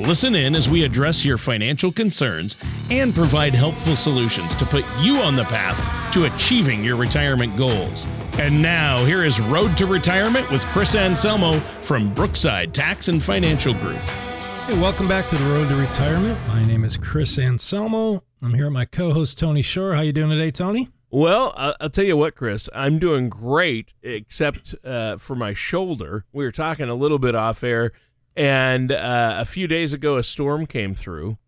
Listen in as we address your financial concerns and provide helpful solutions to put you on the path to achieving your retirement goals. And now, here is Road to Retirement with Chris Anselmo from Brookside Tax and Financial Group. Hey, welcome back to the Road to Retirement. My name is Chris Anselmo. I'm here with my co-host Tony Shore. How you doing today, Tony? Well, I'll tell you what, Chris. I'm doing great, except uh, for my shoulder. We were talking a little bit off air and uh, a few days ago, a storm came through,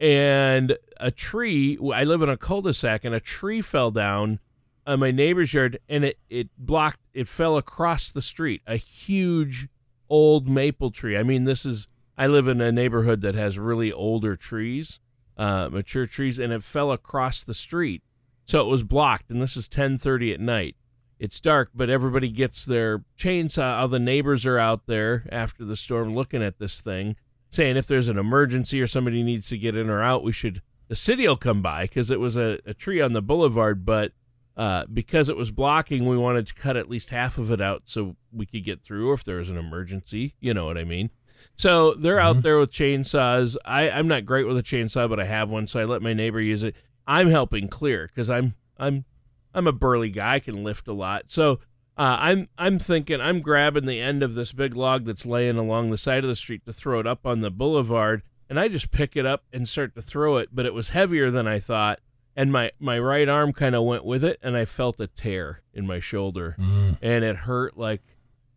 and a tree. I live in a cul-de-sac, and a tree fell down on my neighbor's yard, and it it blocked. It fell across the street. A huge old maple tree. I mean, this is. I live in a neighborhood that has really older trees, uh, mature trees, and it fell across the street, so it was blocked. And this is ten thirty at night it's dark, but everybody gets their chainsaw. All the neighbors are out there after the storm looking at this thing, saying if there's an emergency or somebody needs to get in or out, we should. The city will come by because it was a, a tree on the boulevard, but uh, because it was blocking, we wanted to cut at least half of it out so we could get through, or if there was an emergency, you know what I mean. So they're mm-hmm. out there with chainsaws. I, I'm not great with a chainsaw, but I have one, so I let my neighbor use it. I'm helping clear because I'm I'm I'm a burly guy. I can lift a lot. So uh, I'm I'm thinking I'm grabbing the end of this big log that's laying along the side of the street to throw it up on the boulevard, and I just pick it up and start to throw it. But it was heavier than I thought, and my my right arm kind of went with it, and I felt a tear in my shoulder, mm. and it hurt like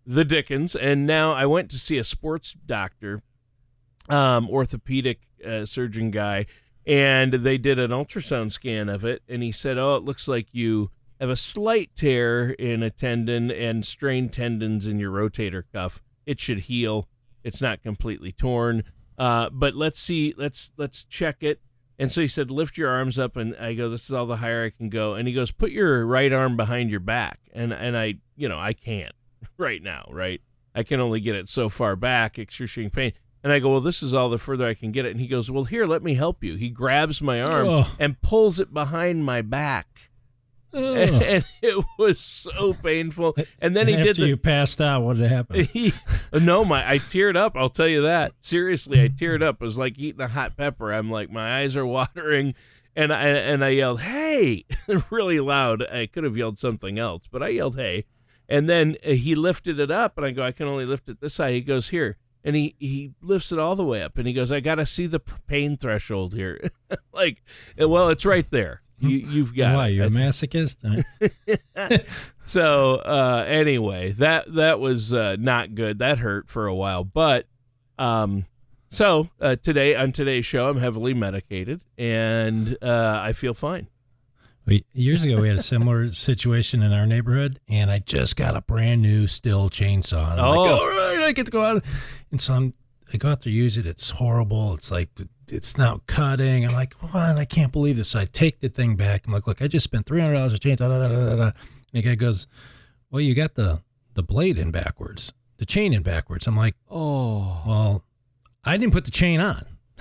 the dickens. And now I went to see a sports doctor, um, orthopedic uh, surgeon guy and they did an ultrasound scan of it and he said oh it looks like you have a slight tear in a tendon and strained tendons in your rotator cuff. It should heal. It's not completely torn. Uh, but let's see let's let's check it. And so he said lift your arms up and i go this is all the higher i can go. And he goes put your right arm behind your back. And and i you know i can't right now right? I can only get it so far back excruciating pain and I go, well, this is all the further I can get it. And he goes, well, here, let me help you. He grabs my arm oh. and pulls it behind my back. Oh. And, and, it was so painful. And then and he did. the, you passed out, what did happen? He, no, my I teared up. I'll tell you that. Seriously, I teared up. It was like eating a hot pepper. I'm like, my eyes are watering, and I and I yelled, "Hey!" really loud. I could have yelled something else, but I yelled, "Hey!" And then he lifted it up, and I go, "I can only lift it this high." He goes, "Here." And he he lifts it all the way up and he goes i gotta see the pain threshold here like well it's right there you, you've got why it. you're a masochist so uh, anyway that that was uh, not good that hurt for a while but um so uh, today on today's show i'm heavily medicated and uh, i feel fine we, years ago, we had a similar situation in our neighborhood, and I just got a brand new Stihl chainsaw. And I'm oh. like, all right, I get to go out. And so I'm, I go out to use it. It's horrible. It's like, it's not cutting. I'm like, what? I can't believe this. So I take the thing back. I'm like, look, I just spent $300 a chainsaw. Da, da, da, da, And the guy goes, well, you got the, the blade in backwards, the chain in backwards. I'm like, oh, well, I didn't put the chain on.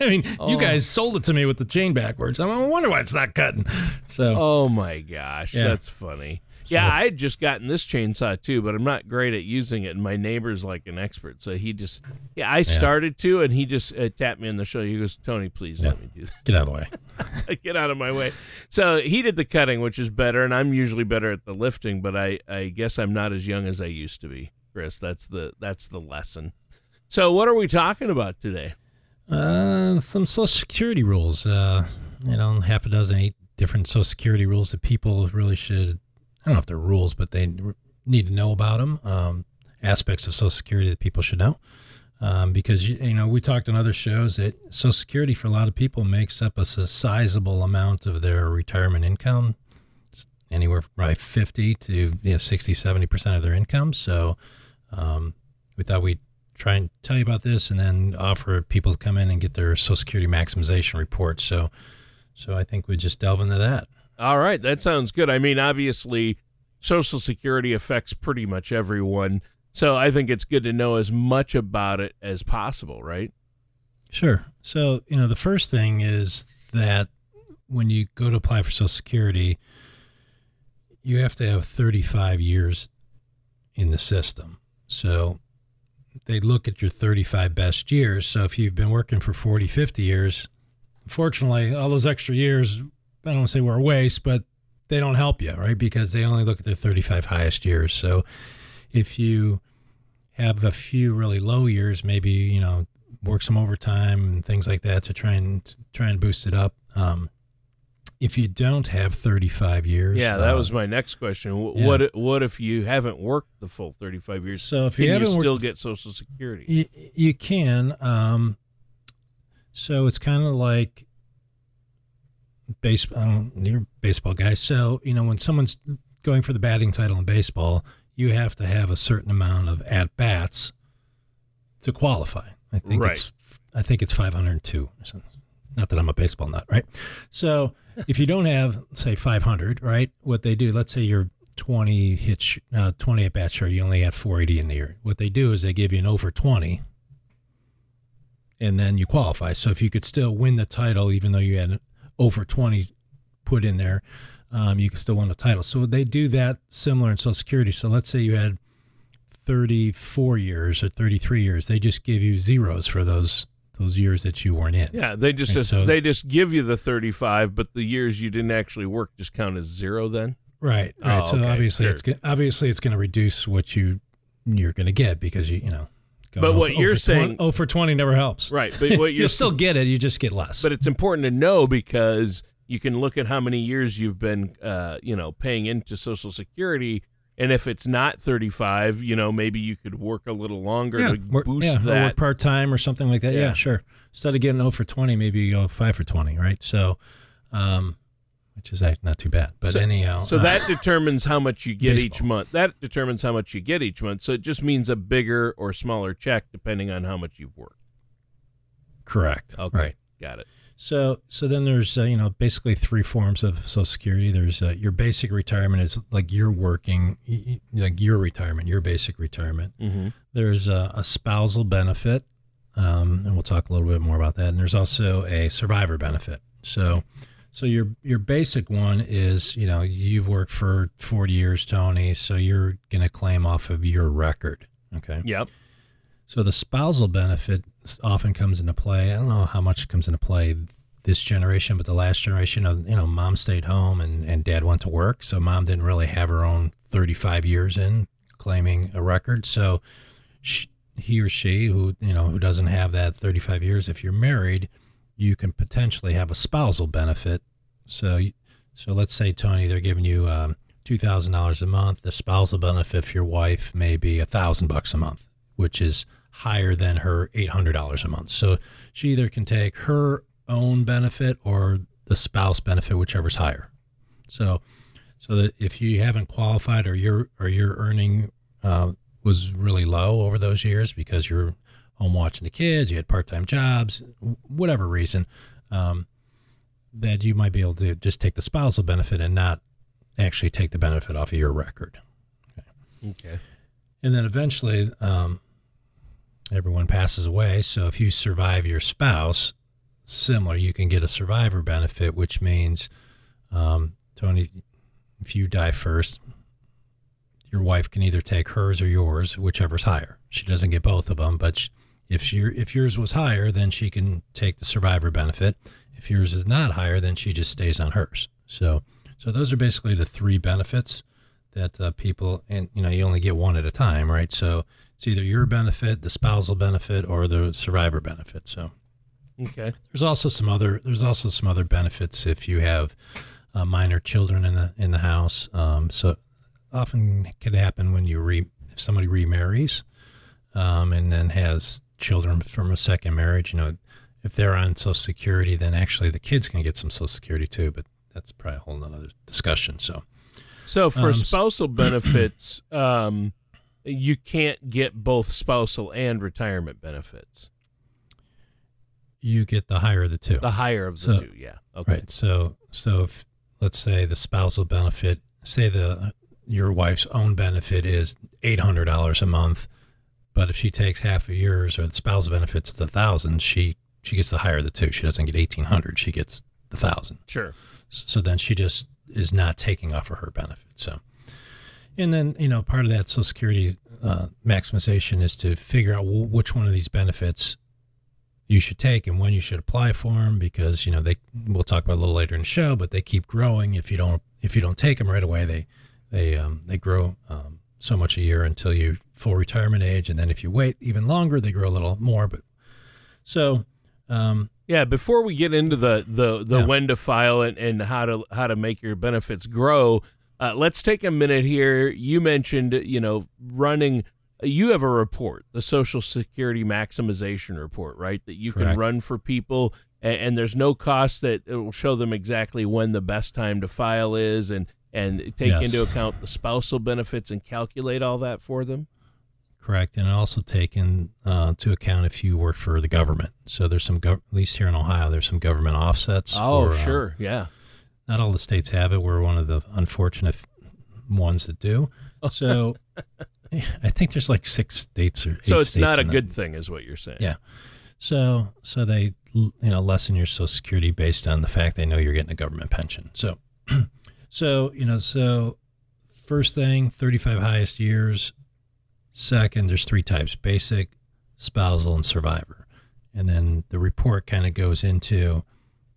I mean, oh. you guys sold it to me with the chain backwards. I, I wonder why it's not cutting. So, oh my gosh, yeah. that's funny. Yeah, I had just gotten this chainsaw too, but I'm not great at using it. And my neighbor's like an expert, so he just yeah, I started yeah. to, and he just uh, tapped me on the shoulder. He goes, "Tony, please yeah. let me do that. Get out of the way. Get out of my way." So he did the cutting, which is better, and I'm usually better at the lifting, but I I guess I'm not as young as I used to be, Chris. That's the that's the lesson. So what are we talking about today? Uh, some Social Security rules. Uh, you know, half a dozen, eight different Social Security rules that people really should. I don't know if they're rules, but they need to know about them. Um, aspects of Social Security that people should know. Um, because you know we talked on other shows that Social Security for a lot of people makes up a sizable amount of their retirement income, anywhere from right 50 to you know, 60, 70 percent of their income. So um, we thought we'd try and tell you about this and then offer people to come in and get their Social Security maximization report. So So I think we just delve into that. All right, that sounds good. I mean, obviously, Social Security affects pretty much everyone. So I think it's good to know as much about it as possible, right? Sure. So, you know, the first thing is that when you go to apply for Social Security, you have to have 35 years in the system. So they look at your 35 best years. So if you've been working for 40, 50 years, unfortunately, all those extra years, I don't want to say were a waste, but they don't help you, right? Because they only look at the 35 highest years. So if you have a few really low years, maybe, you know, work some overtime and things like that to try and try and boost it up. Um, if you don't have 35 years, yeah, that uh, was my next question. Wh- yeah. What what if you haven't worked the full 35 years? So if Can you you, haven't worked- still get Social Security? You, you can. Um, so it's kind of like base. I don't. You're a baseball guy. So you know when someone's going for the batting title in baseball, you have to have a certain amount of at bats to qualify. I think Right. it's. I think it's 502. So, Not that I'm a baseball nut, right? So if you don't have, say, 500, right? What they do, let's say you're 20 hits, uh, 20 at bat, sure, you only had 480 in the year. What they do is they give you an over 20, and then you qualify. So if you could still win the title, even though you had over 20 put in there, um, you can still win the title. So they do that similar in Social Security. So let's say you had 34 years or 33 years, they just give you zeros for those those years that you weren't in. Yeah, they just, just so- they just give you the 35, but the years you didn't actually work just count as zero. Then Right, right. Oh, so okay, obviously, sure. it's obviously it's going to reduce what you you're going to get because you you know. But what you're saying- 20, oh for twenty never helps. right, but what you're You'll still get it. You just get less. but it's important to know because you can look at how many years you've been, uh, you know, paying into Social Security, and if it's not 35, you know, maybe you could work a little longer yeah, to work, boost yeah, that. work part time or something like that. Yeah. Yeah. sure. Instead of getting zero for twenty, maybe you go five for twenty, right? So, um, which is not too bad. But So- anyhow, so uh, that determines how much you get each month. That determines how much you get each month. So it just means a bigger or smaller check depending on how much you've worked. correct. Okay. Right. Got it. So, so then there's uh, you know basically three forms of Social Security. There's uh, your basic retirement is like you're working, like your retirement, your basic retirement. Mm-hmm. There's a, a spousal benefit, um, and we'll talk a little bit more about that. And there's also a survivor benefit. So, so your your basic one is you know you've worked for 40 years, Tony, so you're going to claim off of your record. Okay. Yep. So the spousal benefit often comes into play. I don't know how much it comes into play this generation, but the last generation of you know, mom stayed home and, and dad went to work, so mom didn't really have her own 35 years in claiming a record. So she, he or she who you know who doesn't have that 35 years, if you're married, you can potentially have a spousal benefit. So so let's say Tony, they're giving you um, two thousand dollars a month. The spousal benefit for your wife may be a thousand bucks a month, which is higher than her eight hundred dollars a month. So she either can take her own benefit or the spouse benefit, whichever's higher. So so that if you haven't qualified or your or your earning uh, was really low over those years because you're home watching the kids, you had part time jobs, whatever reason, um, that you might be able to just take the spousal benefit and not actually take the benefit off of your record. Okay. And then eventually, um, everyone passes away. So if you survive your spouse, similar, you can get a survivor benefit, which means, um, Tony, if you die first, your wife can either take hers or yours, whichever's higher. She doesn't get both of them, but sh- if she, if yours was higher, then she can take the survivor benefit. If yours is not higher, then she just stays on hers. So, so those are basically the three benefits that uh, people and you know you only get one at a time, right? So it's either your benefit, the spousal benefit, or the survivor benefit. So Okay. there's also some other there's also some other benefits if you have uh, minor children in the in the house. Um, so often it can happen when you re if somebody remarries um, and then has children from a second marriage. You know, if they're on Social Security, then actually the kids can get some Social Security too. But that's probably a whole nother discussion. So. So for Um, spousal benefits, um, you can't get both spousal and retirement benefits. you get the higher of the two. The higher of the So- two, yeah. Okay. Right. So so if let's say the spousal benefit, say the your wife's own benefit is eight hundred dollars a month, but if she takes half of yours or the spouse benefit's the thousand, she she gets the higher of the two. She doesn't get eighteen hundred. She gets the thousand. Sure. So then she just is not taking off of her benefit. So, and then you know part of that Social Security uh, maximization is to figure out w- which one of these benefits you should take and when you should apply for them because you know they we'll talk about it a little later in the show, but they keep growing if you don't if you don't take them right away they they um, they grow um, so much a year until you full retirement age and then if you wait even longer they grow a little more but so um, Yeah, before we get into the the, the Yeah. when to file and, and how to how to make your benefits grow, uh, let's take a minute here. You mentioned you know running. You have a report, the Social Security Maximization Report, right? That you can run for people, and, and there's no cost that it will show them exactly when the best time to file is, and and take Yes. into account the spousal benefits and calculate all that for them. Correct, and also take in uh, to account if you work for the government. So there's some, gov- at least here in Ohio, there's some government offsets. Oh, for, uh, sure, yeah. not all the states have it. We're one of the unfortunate ones that do. So I think there's like six states or eight So it's not a good thing, is what you're saying. Yeah. So so they you know lessen your Social Security based on the fact they know you're getting a government pension. So so you know so first thing 35 highest years. Second, there's three types: basic, spousal, and survivor. And then the report kind of goes into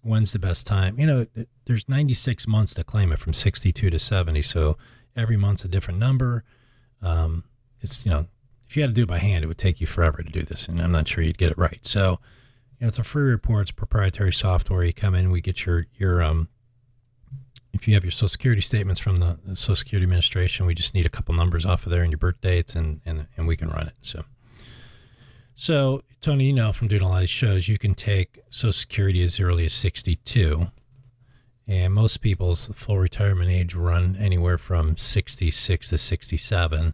when's the best time. You know, there's 96 months to claim it from 62 to 70. So every month's a different number. Um, it's you know if you had to do it by hand, it would take you forever to do this, and I'm not sure you'd get it right. So, you know, it's a free report, it's proprietary software. You come in, we get your your um, if you have your Social Security statements from the, Social Security Administration, we just need a couple numbers off of there and your birth dates, and and and we can run it. So, so Tony, you know from doing a lot of shows, you can take Social Security as early as 62. And most people's full retirement age run anywhere from 66 to 67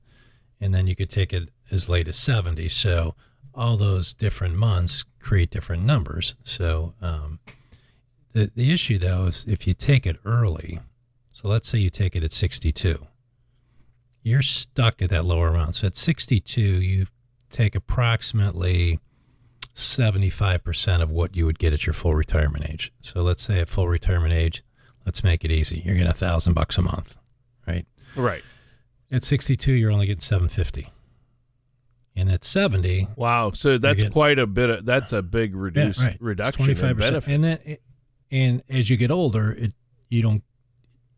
and then you could take it as late as 70. So all those different months create different numbers. So um, the the issue though is if you take it early, so let's say you take it at 62, you're stuck at that lower amount. So at 62, you take approximately 75% of what you would get at your full retirement age. So let's say at full retirement age, let's make it easy. You're getting a thousand bucks a month, right? Right. At 62, you're only getting 750. And at 70, Wow. So that's getting- quite a bit. Of, that's a big reduce, yeah, right. Reduction in 25%. benefit. And then and as you get older, it you don't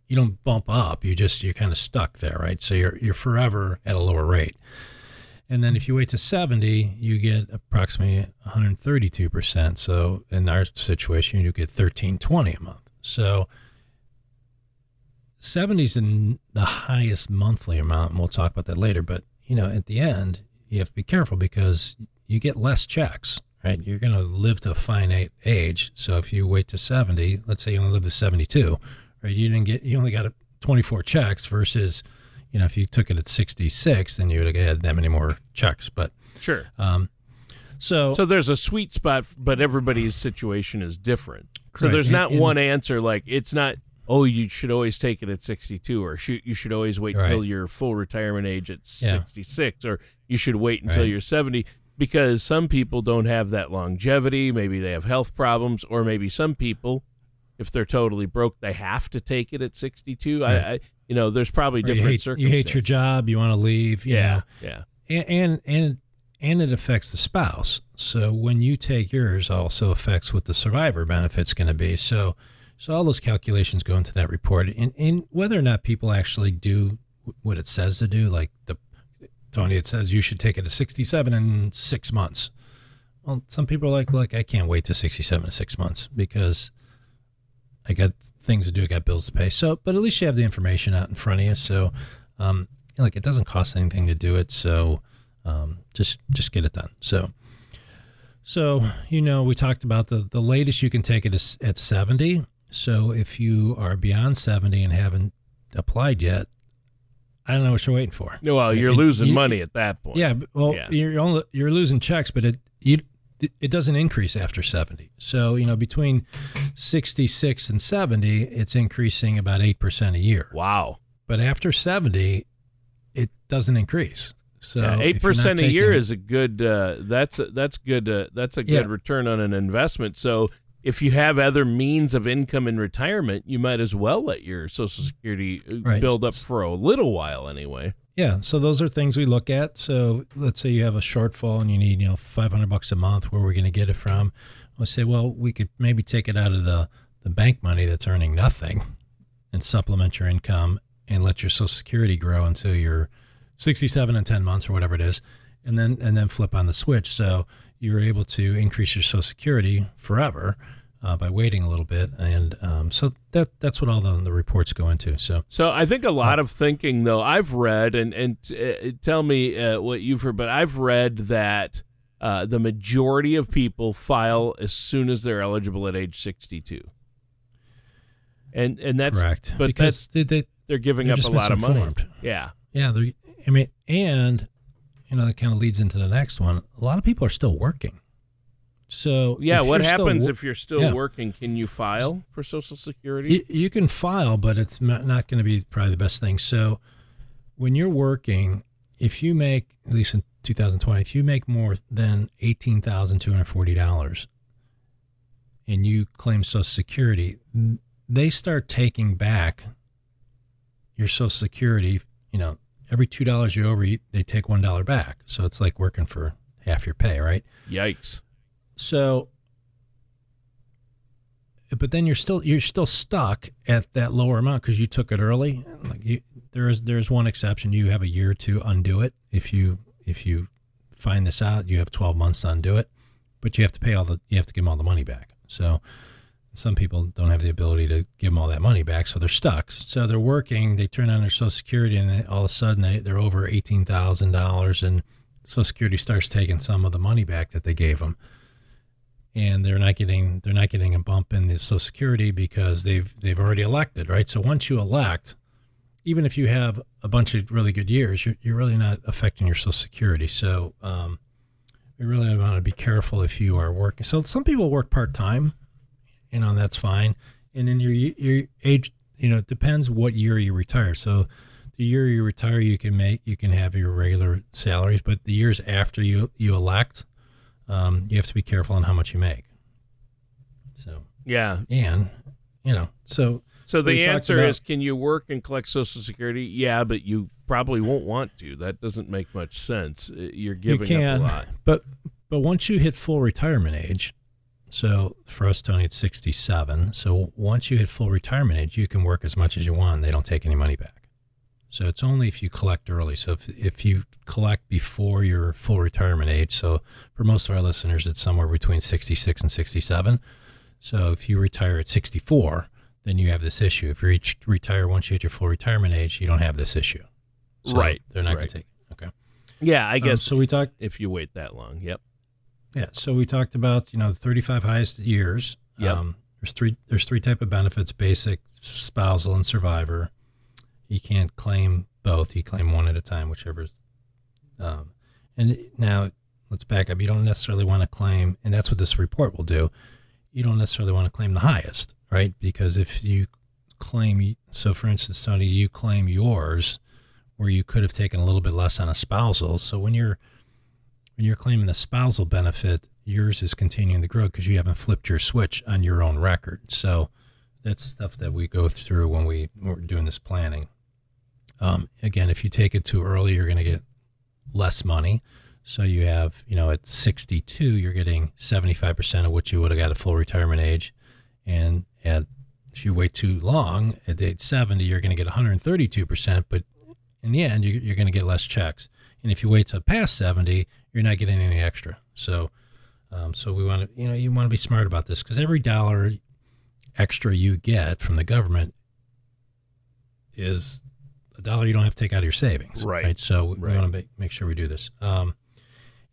you don't bump up. You just you're kind of stuck there, right? So you're you're forever at a lower rate. And then if you wait to 70, you get approximately 132%. So in our situation, you get 1320 a month. So 70 is the the highest monthly amount, and we'll talk about that later. But you know, at the end, you have to be careful because you get less checks, right? You're going to live to a finite age. So if you wait to 70, let's say you only live to 72, right? You didn't get, you only got 24 checks versus, you know, if you took it at 66, then you would have had that many more checks. But sure. um, so, So there's a sweet spot, but everybody's situation is different. So Correct. there's And- not and- one answer. Like it's not. Oh, you should always take it at 62, or shoot, you should always wait Right. until your full retirement age at Yeah. 66, or you should wait until Right. you're 70 because some people don't have that longevity. Maybe they have health problems, or maybe some people, if they're totally broke, they have to take it at 62. Right. I, I, you know, there's probably or you different hate, you hate your job, you want to leave, you Yeah, know. yeah. and and and and it affects the spouse. So when you take yours, also affects what the survivor benefit's going to be. So so all those calculations go into that report, and and whether or not people actually do what it says to do, like the Tony, it says you should take it to 67 in six months. Well, some people are like, look, I can't wait to 67 in six months because I got things to do, I got bills to pay. So, but at least you have the information out in front of you. So, um, like it doesn't cost anything to do it. So, um, just just get it done. So, so you know, we talked about the the latest you can take it is at 70. So if you are beyond 70 and haven't applied yet, I don't know what you're waiting for. Well, you're And losing you- money at that point. Yeah, well, Yeah. you're only you're losing checks, but it you it doesn't increase after 70. So, you know, between 66 and 70, it's increasing about 8% a year. Wow. But after 70, it doesn't increase. So eight percent a year is a good. Uh, that's a, that's good. Uh, that's a good Yeah. return on an investment. So if you have other means of income in retirement, you might as well let your Social Security uh, Right. build up for a little while anyway. Yeah, so those are things we look at. So let's say you have a shortfall and you need, you know, 500 bucks a month, where we're going to get it from? We'll say, well, we could maybe take it out of the, the bank money that's earning nothing and supplement your income and let your social security grow until you're 67 and 10 months or whatever it is. And then, and then flip on the switch. So you're able to increase your social security forever uh, by waiting a little bit. And um, so that, that's what all the, the reports go into. So So I think a lot of thinking, though, I've read and and uh, tell me uh, what you've heard, but I've read that uh, the majority of people file as soon as they're eligible at age sixty-two, and and that's correct. but because they, they, they're giving they're up a lot of money. Yeah, Yeah, I mean, and you know that kind of leads into the next one. A lot of people are still working. So yeah. What happens wo- if you're still yeah. working? Can you file for Social Security? you, you can file, but it's not, not going to be probably the best thing. So when you're working, if you make at least in 2020, if you make more than eighteen thousand two hundred forty dollars, and you claim Social Security, they start taking back your Social Security. You know, every two dollars you over, they take one dollar back. So it's like working for half your pay, right? Yikes! So, but then you're still you're still stuck at that lower amount because you took it early. Like you, there is there's one exception. You have a year to undo it. If you if you find this out, you have 12 months to undo it, but you have to pay all the you have to give them all the money back. So. Some people don't have the ability to give them all that money back, so they're stuck. So they're working. They turn on their Social Security, and they, all of a sudden they, they're over eighteen thousand dollars, and Social Security starts taking some of the money back that they gave them and they're not getting they're not getting a bump in the Social Security because they've they've already elected, right? So once you elect, even if you have a bunch of really good years, you're, you're really not affecting your Social Security. So um, really want to be careful if you are working. So some people work part time, you know, that's fine. And then your your age, you know, it depends what year you retire. So the year you retire, you can make you can have your regular salaries, but the years after you you elect, um, you have to be careful on how much you make. So Yeah. and you know, so So the answer about- is, can you work and collect Social Security? Yeah, but you probably won't want to. That doesn't make much sense. Uh, You're giving you up can, a lot. but but once you hit full retirement age, so for us, Tony, it's sixty-seven. So once you hit full retirement age, you can work as much as you want. They don't take any money back. So it's only if you collect early. So if if you collect before your full retirement age, so for most of our listeners, it's somewhere between sixty-six and sixty-seven. So if you retire at sixty-four, then you have this issue. If you reach, retire once you hit your full retirement age, you don't have this issue. So Right, They're not right. going to take. it. Okay. Yeah, I Um, guess so. We talked. if you wait that long. Yep. Yeah, so we talked about you know the 35 highest years. Yep. Um, there's three there's three type of benefits: basic, spousal, and survivor. You can't claim both. You claim one at a time, whichever's. Um, and now let's back up. You don't necessarily want to claim, and that's what this report will do. You don't necessarily want to claim the highest, right? Because if you claim, so for instance, Tony, you claim yours, where you could have taken a little bit less on a spousal. So when you're when you're claiming the spousal benefit, yours is continuing to grow because you haven't flipped your switch on your own record. So that's stuff that we go through when we, we're doing this planning. Um, again, if you take it too early, you're going to get less money. So you have, you know, at 62, you're getting 75% of what you would have got at full retirement age. And at, if you wait too long, at age 70, you're going to get 132%. But in the end, you- you're going to get less checks. And if you wait till past 70, you're not getting any extra. So, um, so we want to, you know, you want to be smart about this because every dollar extra you get from the government is a dollar you don't have to take out of your savings. Right. So we Right. want to make, make sure we do this. Um,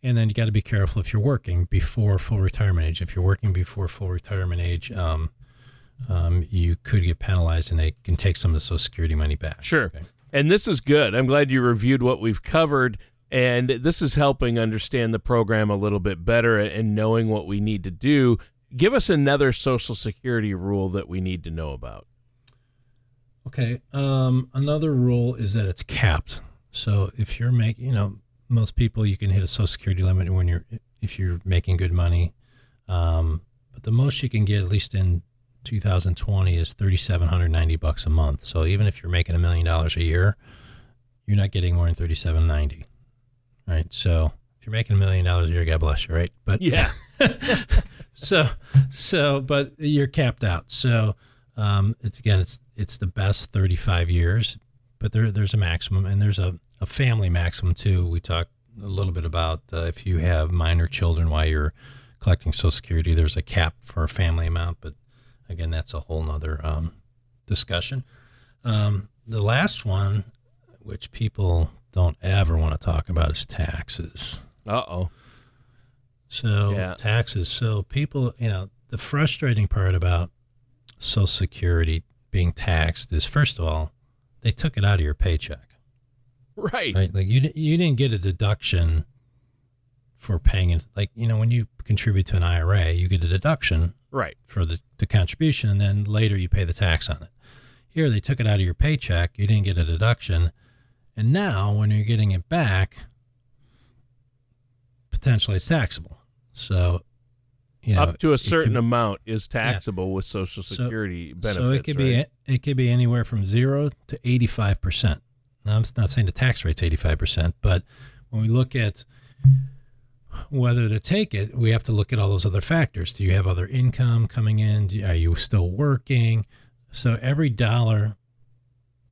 and then you got to be careful if you're working before full retirement age. If you're working before full retirement age, um, um, you could get penalized and they can take some of the Social Security money back. Sure. Okay. And this is good. I'm glad you reviewed what we've covered. And this is helping understand the program a little bit better and knowing what we need to do. Give us another Social Security rule that we need to know about. Okay. Um, another rule is that it's capped. So if you're making, you know, most people you can hit a Social Security limit when you're if you're making good money. Um, but the most you can get, at least in 2020, is 3,790 bucks a month. So even if you're making a million dollars a year, you're not getting more than 3,790. Right. So if you're making a million dollars a year, God bless you. Right. But yeah. so so, but you're capped out. So um, it's again, it's it's the best 35 years, but there there's a maximum, and there's a, a family maximum too. We talked a little bit about uh, if you have minor children while you're collecting Social Security, there's a cap for a family amount, but again, that's a whole nother um, discussion. Um, the last one, which people don't ever want to talk about, is taxes. Uh oh. So yeah. taxes. So people, you know, the frustrating part about Social Security being taxed is first of all, they took it out of your paycheck. Right. Right. Like you you didn't get a deduction for paying like you know when you contribute to an IRA, you get a deduction right for the, the contribution and then later you pay the tax on it. Here they took it out of your paycheck, you didn't get a deduction, and now when you're getting it back, potentially it's taxable. So you know, up to a certain amount is taxable yeah. with Social Security so, benefits. So it could right? be it could be anywhere from zero to eighty five percent. Now, I'm not saying the tax rate's 85%, but when we look at whether to take it, we have to look at all those other factors. Do you have other income coming in? Are you still working? So every dollar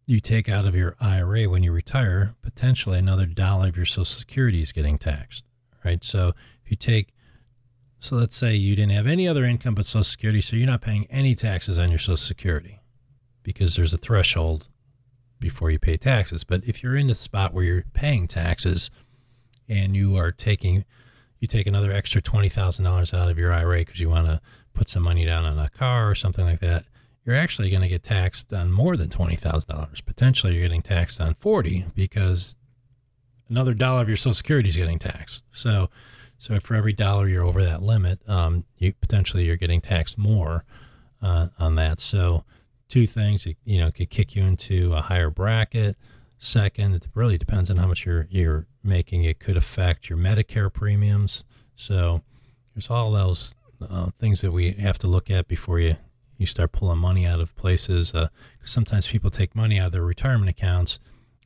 you take out of your IRA when you retire, potentially another dollar of your Social Security is getting taxed, right? So if you take, so let's say you didn't have any other income but Social Security, so you're not paying any taxes on your Social Security because there's a threshold before you pay taxes. But if you're in the spot where you're paying taxes and you are taking, you take another extra $20,000 out of your IRA because you want to put some money down on a car or something like that, you're actually going to get taxed on more than $20,000. Potentially you're getting taxed on 40 because another dollar of your social security is getting taxed. So, so for every dollar you're over that limit, um, you potentially you're getting taxed more uh, on that. So, two things. It, you know, could kick you into a higher bracket. Second, it really depends on how much you're you're making. It could affect your Medicare premiums. So there's all those uh, things that we have to look at before you you start pulling money out of places. Uh, sometimes people take money out of their retirement accounts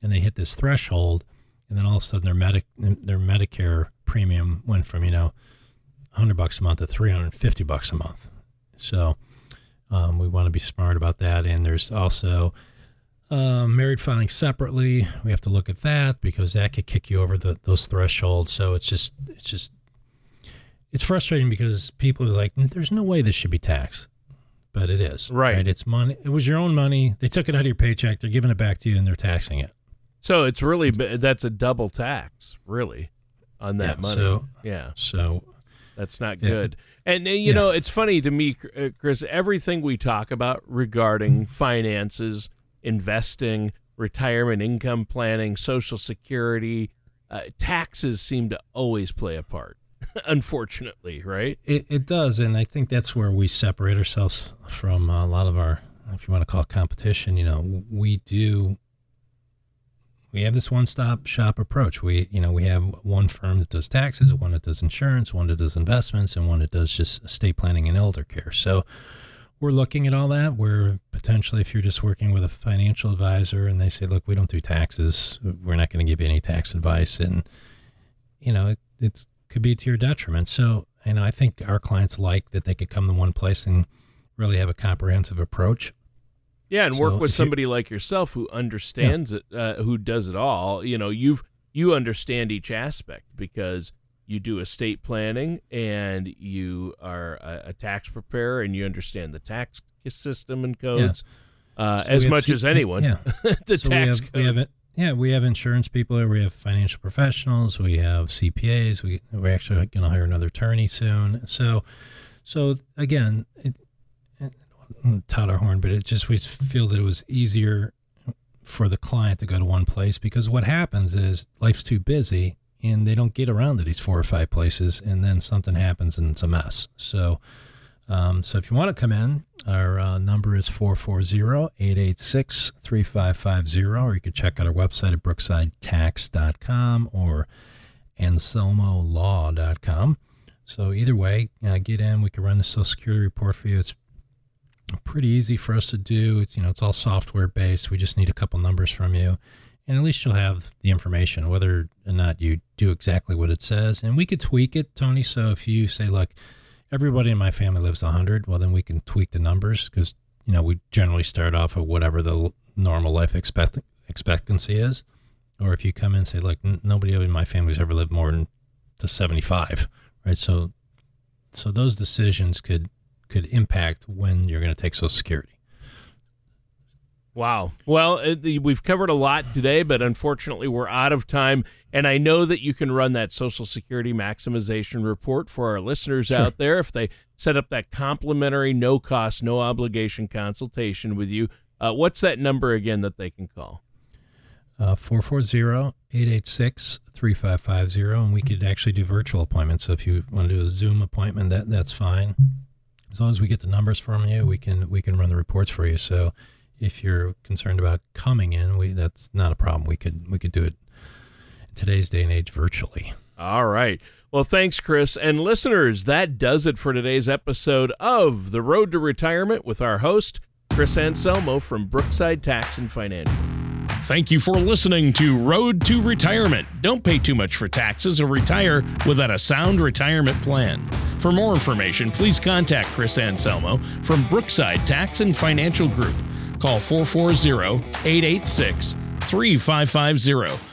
and they hit this threshold, and then all of a sudden their medic their Medicare premium went from you know 100 bucks a month to 350 bucks a month. So um, we want to be smart about that. And there's also uh, married filing separately. We have to look at that because that could kick you over the, those thresholds. So it's just it's just it's frustrating because people are like, "There's no way this should be taxed," but it is. Right. right. It's money. It was your own money. They took it out of your paycheck. They're giving it back to you, and they're taxing it. So it's really that's a double tax, really, on that yeah, money. So, yeah. So that's not good. Yeah. And, you yeah. know, it's funny to me, uh, Chris, everything we talk about regarding finances, investing, retirement income planning, social security, uh, taxes seem to always play a part, unfortunately, right? It, it does. And I think that's where we separate ourselves from a lot of our, if you want to call it competition, you know, we do we have this one-stop shop approach. We, you know, we have one firm that does taxes, one that does insurance, one that does investments, and one that does just estate planning and elder care. So we're looking at all that. We're potentially, if you're just working with a financial advisor and they say, "Look, we don't do taxes. We're not going to give you any tax advice," and you know, it it's, could be to your detriment. So, you know, I think our clients like that they could come to one place and really have a comprehensive approach yeah, and so work with somebody you, like yourself who understands yeah. it, uh, who does it all. You know, you've you understand each aspect because you do estate planning and you are a, a tax preparer and you understand the tax system and codes yeah. uh, so as much C- as anyone. Yeah, the so tax we have, codes. We have yeah, we have insurance people. Here, we have financial professionals. We have CPAs. We we're actually going to hire another attorney soon. So, so again, it, tout our horn, but it just we feel that it was easier for the client to go to one place because what happens is life's too busy and they don't get around to these four or five places, and then something happens and it's a mess. So, um, so if you want to come in, our uh, number is 440-886-3550, or you can check out our website at brooksidetax.com or anselmolaw.com. So either way, uh, get in. We can run the Social Security report for you. It's pretty easy for us to do. It's you know it's all software based. We just need a couple numbers from you, and at least you'll have the information whether or not you do exactly what it says. And we could tweak it, Tony. So if you say, look, everybody in my family lives 100, well then we can tweak the numbers because you know we generally start off at whatever the normal life expect- expectancy is. Or if you come in and say, look, n- nobody in my family's ever lived more than to 75, right? So so those decisions could could impact when you're going to take Social Security. Wow. Well, it, we've covered a lot today, but unfortunately, we're out of time. And I know that you can run that Social Security maximization report for our listeners sure. out there if they set up that complimentary, no cost, no obligation consultation with you. Uh, what's that number again that they can call? Uh, 440 886 3550. And we could actually do virtual appointments. So if you want to do a Zoom appointment, that, that's fine as long as we get the numbers from you, we can we can run the reports for you. So if you're concerned about coming in, we that's not a problem. We could we could do it in today's day and age virtually. All right. Well, thanks, Chris. And listeners, that does it for today's episode of The Road to Retirement with our host, Chris Anselmo from Brookside Tax and Financial. Thank you for listening to Road to Retirement. Don't pay too much for taxes or retire without a sound retirement plan. For more information, please contact Chris Anselmo from Brookside Tax and Financial Group. Call 440 886 3550